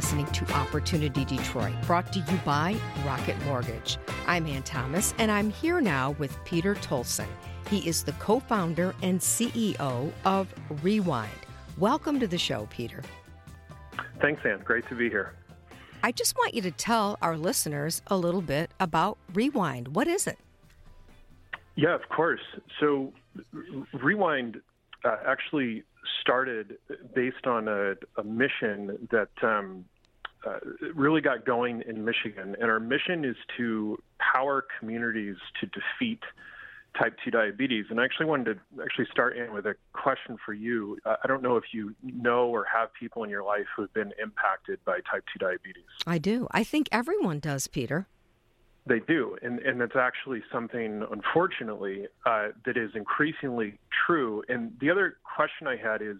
listening to Opportunity Detroit, brought to you by Rocket Mortgage. I'm Ann Thomas, and I'm here now with Peter Thulson. He is the co founder and CEO of Rewind. Welcome to the show, Peter. Thanks, Ann. Great to be here. I just want you to tell our listeners a little bit about Rewind. What is it? Yeah, of course. So, Rewind uh, actually started based on a, a mission that um, uh, really got going in Michigan. And our mission is to power communities to defeat type 2 diabetes. And I actually wanted to actually start in with a question for you. I don't know if you know or have people in your life who have been impacted by type 2 diabetes. I do. I think everyone does, Peter. They do, and and it's actually something, unfortunately, uh, that is increasingly true. And the other question I had is,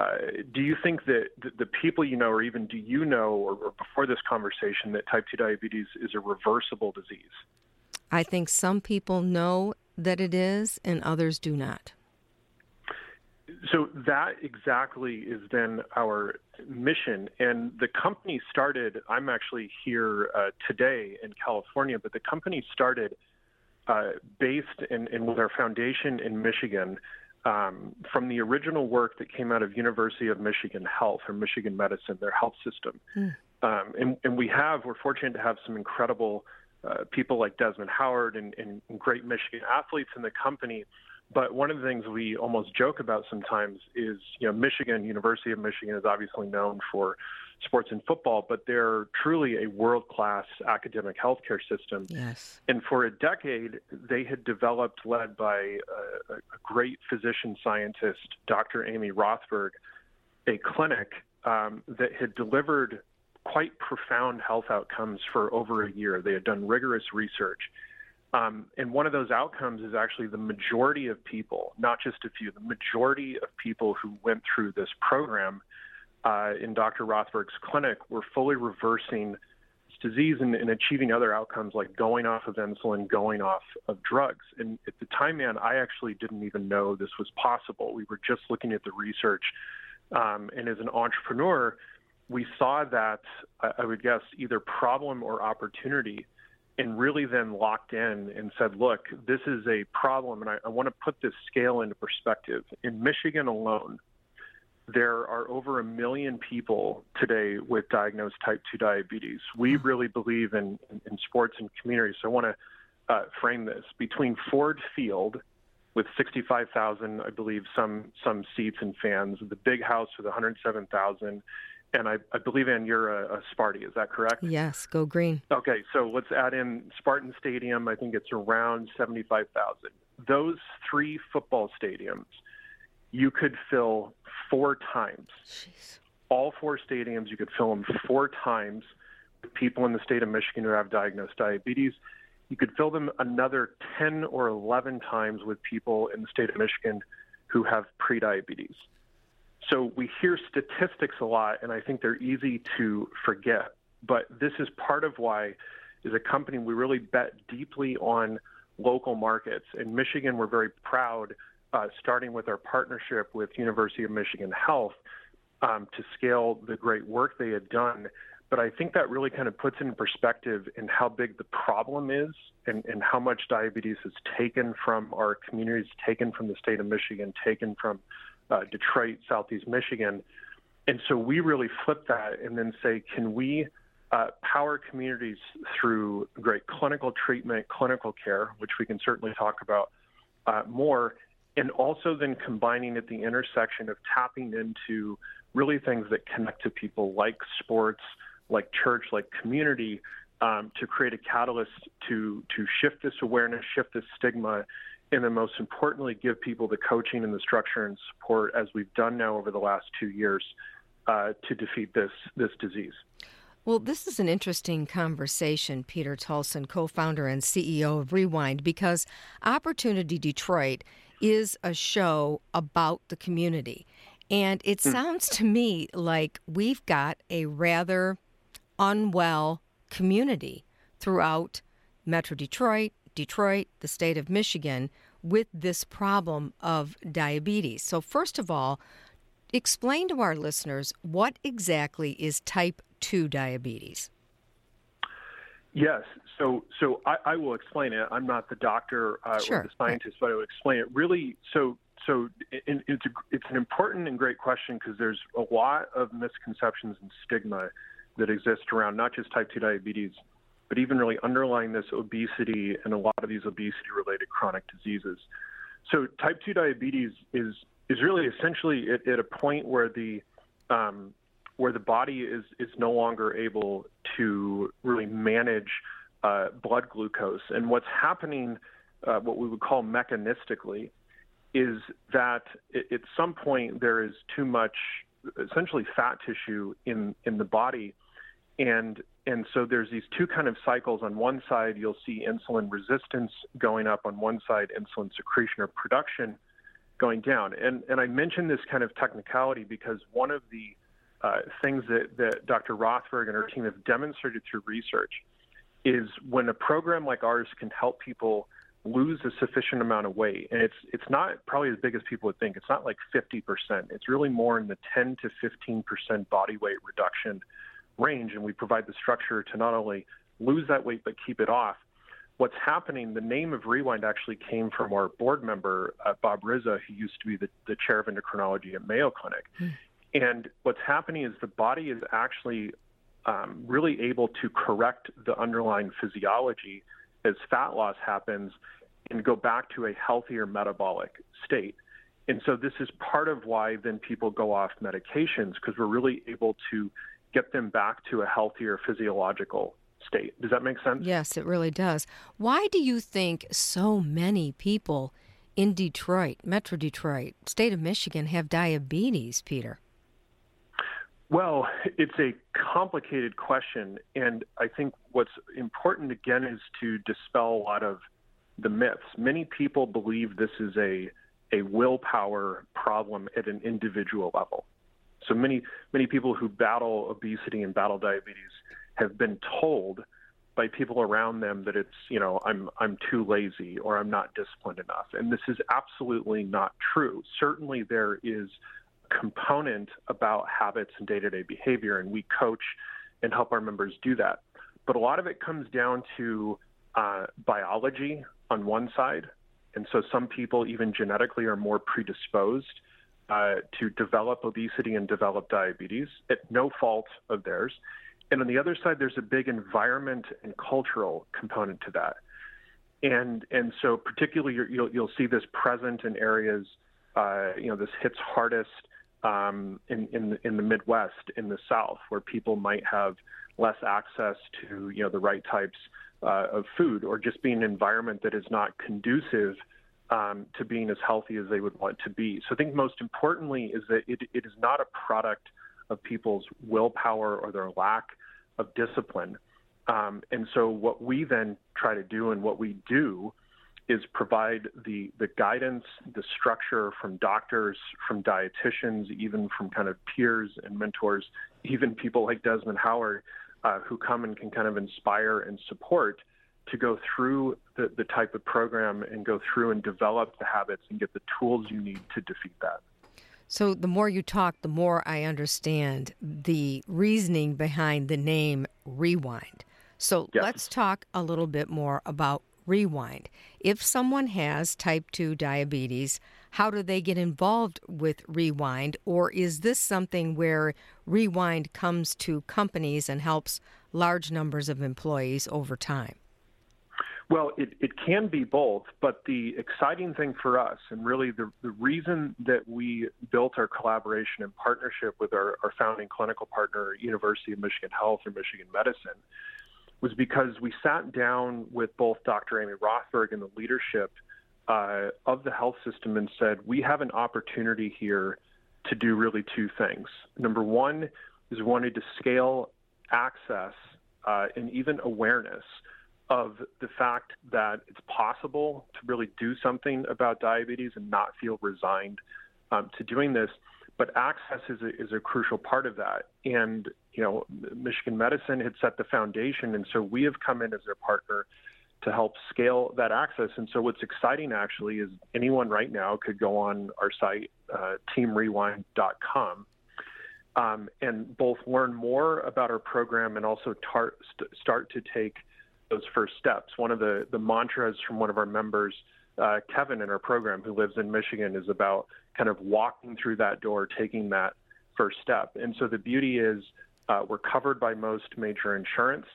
uh, do you think that the, people you know, or even do you know, or, or before this conversation, that type two diabetes is a reversible disease? I think some people know that it is, and others do not. So that exactly is then our mission. And the company started, I'm actually here uh, today in California, but the company started uh, based in, in, with our foundation in Michigan um, from the original work that came out of University of Michigan Health or Michigan Medicine, their health system. Mm. Um, and, and, we have, we're fortunate to have some incredible uh, people like Desmond Howard and, and great Michigan athletes in the company but one of the things we almost joke about sometimes is, you know, Michigan, University of Michigan is obviously known for sports and football, but they're truly a world class academic healthcare system. Yes. And for a decade, they had developed, led by a, a great physician scientist, Dr. Amy Rothberg, a clinic um, that had delivered quite profound health outcomes for over a year. They had done rigorous research um, and one of those outcomes is actually the majority of people, not just a few, the majority of people who went through this program uh, in Dr. Rothberg's clinic were fully reversing this disease and, and, achieving other outcomes like going off of insulin, going off of drugs. And at the time, man, I actually didn't even know this was possible. We were just looking at the research. Um, and as an entrepreneur, we saw that, I would guess, either problem or opportunity and really then locked in and said, look, this is a problem, and I, I want to put this scale into perspective. In Michigan alone, there are over a million people today with diagnosed type 2 diabetes. We hmm. really believe in, in, in sports and community. So I want to uh, frame this between Ford Field, with 65,000, I believe, some some seats and fans, the big house with 107,000, and I, I believe, Ann, you're a, a Sparty. Is that correct? Yes, go green. Okay, so let's add in Spartan Stadium. I think it's around 75,000. Those three football stadiums, you could fill four times. Jeez. All four stadiums, you could fill them four times with people in the state of Michigan who have diagnosed diabetes. You could fill them another 10 or 11 times with people in the state of Michigan who have prediabetes. So we hear statistics a lot, and I think they're easy to forget. But this is part of why, as a company, we really bet deeply on local markets. In Michigan, we're very proud, uh, starting with our partnership with University of Michigan Health, um, to scale the great work they had done. But I think that really kind of puts in perspective in how big the problem is and, and how much diabetes is taken from our communities, taken from the state of Michigan, taken from uh, Detroit, Southeast Michigan. And so we really flip that and then say, can we uh, power communities through great clinical treatment, clinical care, which we can certainly talk about uh, more, and also then combining at the intersection of tapping into really things that connect to people like sports, like church, like community, um, to create a catalyst to to shift this awareness, shift this stigma, and then most importantly, give people the coaching and the structure and support as we've done now over the last two years uh, to defeat this this disease. Well, this is an interesting conversation, Peter Thulson, co founder and CEO of Rewind, because Opportunity Detroit is a show about the community. And it mm. sounds to me like we've got a rather unwell community throughout Metro Detroit, Detroit, the state of Michigan, with this problem of diabetes. So, first of all, explain to our listeners what exactly is type 2 diabetes? Yes. So, so I, I will explain it. I'm not the doctor uh, sure. or the scientist, but I will explain it. Really, so so it, it's a, it's an important and great question because there's a lot of misconceptions and stigma that exist around not just type 2 diabetes, but even really underlying this obesity and a lot of these obesity-related chronic diseases. So, type 2 diabetes is is really essentially at, at a point where the um, where the body is is no longer able to really manage uh, blood glucose. And what's happening, uh, what we would call mechanistically, is that at some point there is too much, essentially fat tissue in in the body, and and so there's these two kind of cycles. On one side, you'll see insulin resistance going up. On one side, insulin secretion or production going down. And and I mention this kind of technicality because one of the uh, things that, that Dr. Rothberg and her team have demonstrated through research is when a program like ours can help people lose a sufficient amount of weight, and it's it's not probably as big as people would think. It's not like 50%. It's really more in the 10 to 15% body weight reduction range, and we provide the structure to not only lose that weight but keep it off. What's happening? The name of Rewind actually came from our board member uh, Bob Rizza, who used to be the, the chair of endocrinology at Mayo Clinic. Mm. And what's happening is the body is actually um, really able to correct the underlying physiology as fat loss happens and go back to a healthier metabolic state. And so this is part of why then people go off medications because we're really able to get them back to a healthier physiological state. Does that make sense? Yes, it really does. Why do you think so many people in Detroit, Metro Detroit, state of Michigan have diabetes, Peter? Well, it's a complicated question. And I think what's important, again, is to dispel a lot of the myths. Many people believe this is a, a willpower problem at an individual level. So many, many people who battle obesity and battle diabetes have been told by people around them that it's, you know, I'm, I'm too lazy or I'm not disciplined enough. And this is absolutely not true. Certainly there is component about habits and day to day behavior, and we coach and help our members do that. But a lot of it comes down to uh, biology on one side. And so some people, even genetically, are more predisposed uh, to develop obesity and develop diabetes at no fault of theirs. And on the other side, there's a big environment and cultural component to that. And and so particularly you'll you'll see this present in areas, uh, you know, this hits hardest um, in, in, in the Midwest, in the South, where people might have less access to you know the right types uh, of food, or just being an environment that is not conducive um, to being as healthy as they would want to be. So I think most importantly is that it, it is not a product of people's willpower or their lack of discipline. Um, and so what we then try to do and what we do is provide the, the guidance, the structure from doctors, from dietitians, even from kind of peers and mentors, even people like Desmond Howard, uh, who come and can kind of inspire and support to go through the, the type of program and go through and develop the habits and get the tools you need to defeat that. So, the more you talk, the more I understand the reasoning behind the name Rewind. So, yes. let's talk a little bit more about Rewind. If someone has type 2 diabetes, how do they get involved with Rewind? Or is this something where Rewind comes to companies and helps large numbers of employees over time? Well, it, it can be both, but the exciting thing for us, and really the, the reason that we built our collaboration and partnership with our, our founding clinical partner, University of Michigan Health or Michigan Medicine, was because we sat down with both Dr. Amy Rothberg and the leadership uh, of the health system and said, we have an opportunity here to do really two things. Number one is we wanted to scale access uh, and even awareness of the fact that it's possible to really do something about diabetes and not feel resigned um, to doing this. But access is a, is a crucial part of that. And you know, Michigan Medicine had set the foundation, and so we have come in as their partner to help scale that access. And so, what's exciting actually is anyone right now could go on our site, uh, teamrewind.com, um, and both learn more about our program and also tar- st- start to take those first steps. One of the, the mantras from one of our members, uh, Kevin, in our program, who lives in Michigan, is about kind of walking through that door, taking that first step. And so the beauty is uh, we're covered by most major insurance.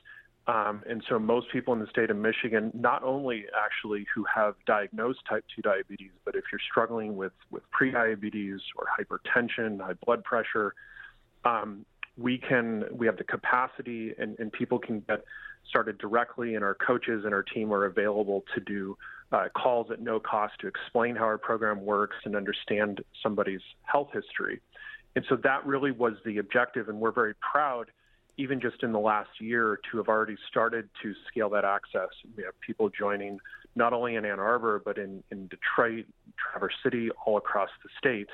Um, and so most people in the state of Michigan, not only actually who have diagnosed type 2 diabetes, but if you're struggling with, with prediabetes or hypertension, high blood pressure, um, we can we have the capacity and, and people can get started directly and our coaches and our team are available to do uh, calls at no cost to explain how our program works and understand somebody's health history. And so that really was the objective, and we're very proud, even just in the last year, to have already started to scale that access. We have people joining not only in Ann Arbor, but in, in Detroit, Traverse City, all across the state.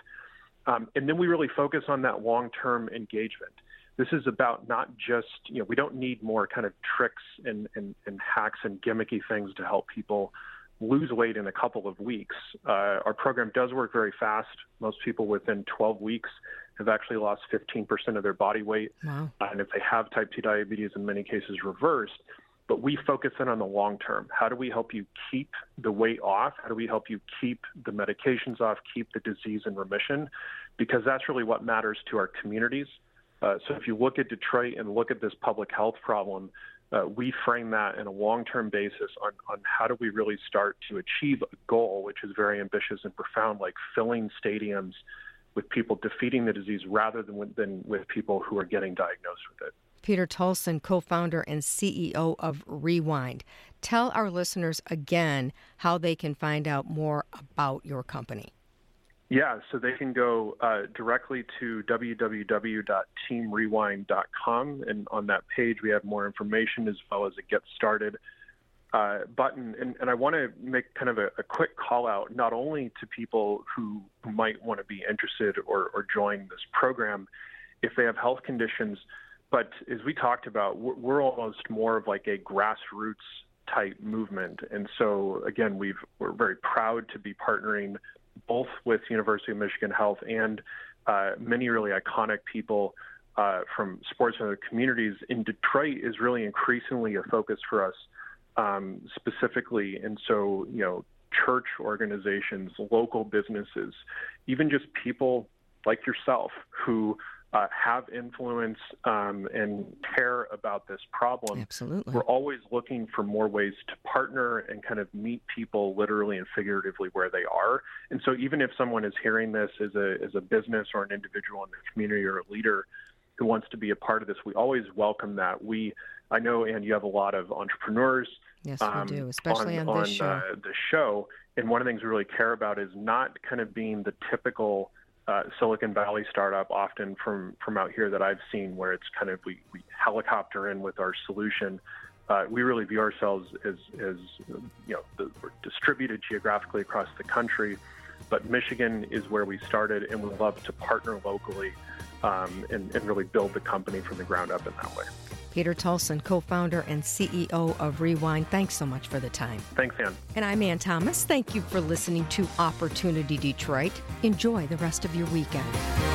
Um, and then we really focus on that long term engagement. This is about not just, you know, we don't need more kind of tricks and, and, and hacks and gimmicky things to help people lose weight in a couple of weeks. Uh, our program does work very fast. Most people within 12 weeks have actually lost 15% of their body weight. Wow. And if they have type 2 diabetes, in many cases reversed. But we focus in on the long term. How do we help you keep the weight off? How do we help you keep the medications off, keep the disease in remission? Because that's really what matters to our communities. Uh, so if you look at Detroit and look at this public health problem, uh, we frame that in a long-term basis on, on how do we really start to achieve a goal, which is very ambitious and profound, like filling stadiums with people defeating the disease rather than with, than with people who are getting diagnosed with it. Peter Thulson, co founder and CEO of Rewind. Tell our listeners again how they can find out more about your company. Yeah, so they can go uh, directly to www.teamrewind.com, and on that page we have more information as well as a Get Started uh, button. And, and I want to make kind of a, a, quick call out, not only to people who, might want to be interested or, or join this program if they have health conditions, but as we talked about, we're, we're almost more of like a grassroots type movement. And so, again, we've, we're very proud to be partnering both with University of Michigan Health and uh, many really iconic people uh, from sports and other communities in Detroit is really increasingly a focus for us um, specifically. And so, you know, church organizations, local businesses, even just people like yourself who uh, have influence um, and care about this problem. Absolutely. We're always looking for more ways to partner and kind of meet people literally and figuratively where they are. And so even if someone is hearing this as a, as a business or an individual in the community or a leader who wants to be a part of this, we always welcome that. We, I know, and you have a lot of entrepreneurs. Yes, um, we do, especially on, on this show. Uh, the show. And one of the things we really care about is not kind of being the typical – uh, Silicon Valley startup, often from from out here that I've seen, where it's kind of we, we helicopter in with our solution. Uh, we really view ourselves as as you know the, we're distributed geographically across the country, but Michigan is where we started, and we love to partner locally um, and, and really build the company from the ground up in that way. Peter Thulson, co founder and CEO of Rewind, thanks so much for the time. Thanks, Ann. And I'm Ann Thomas. Thank you for listening to Opportunity Detroit. Enjoy the rest of your weekend.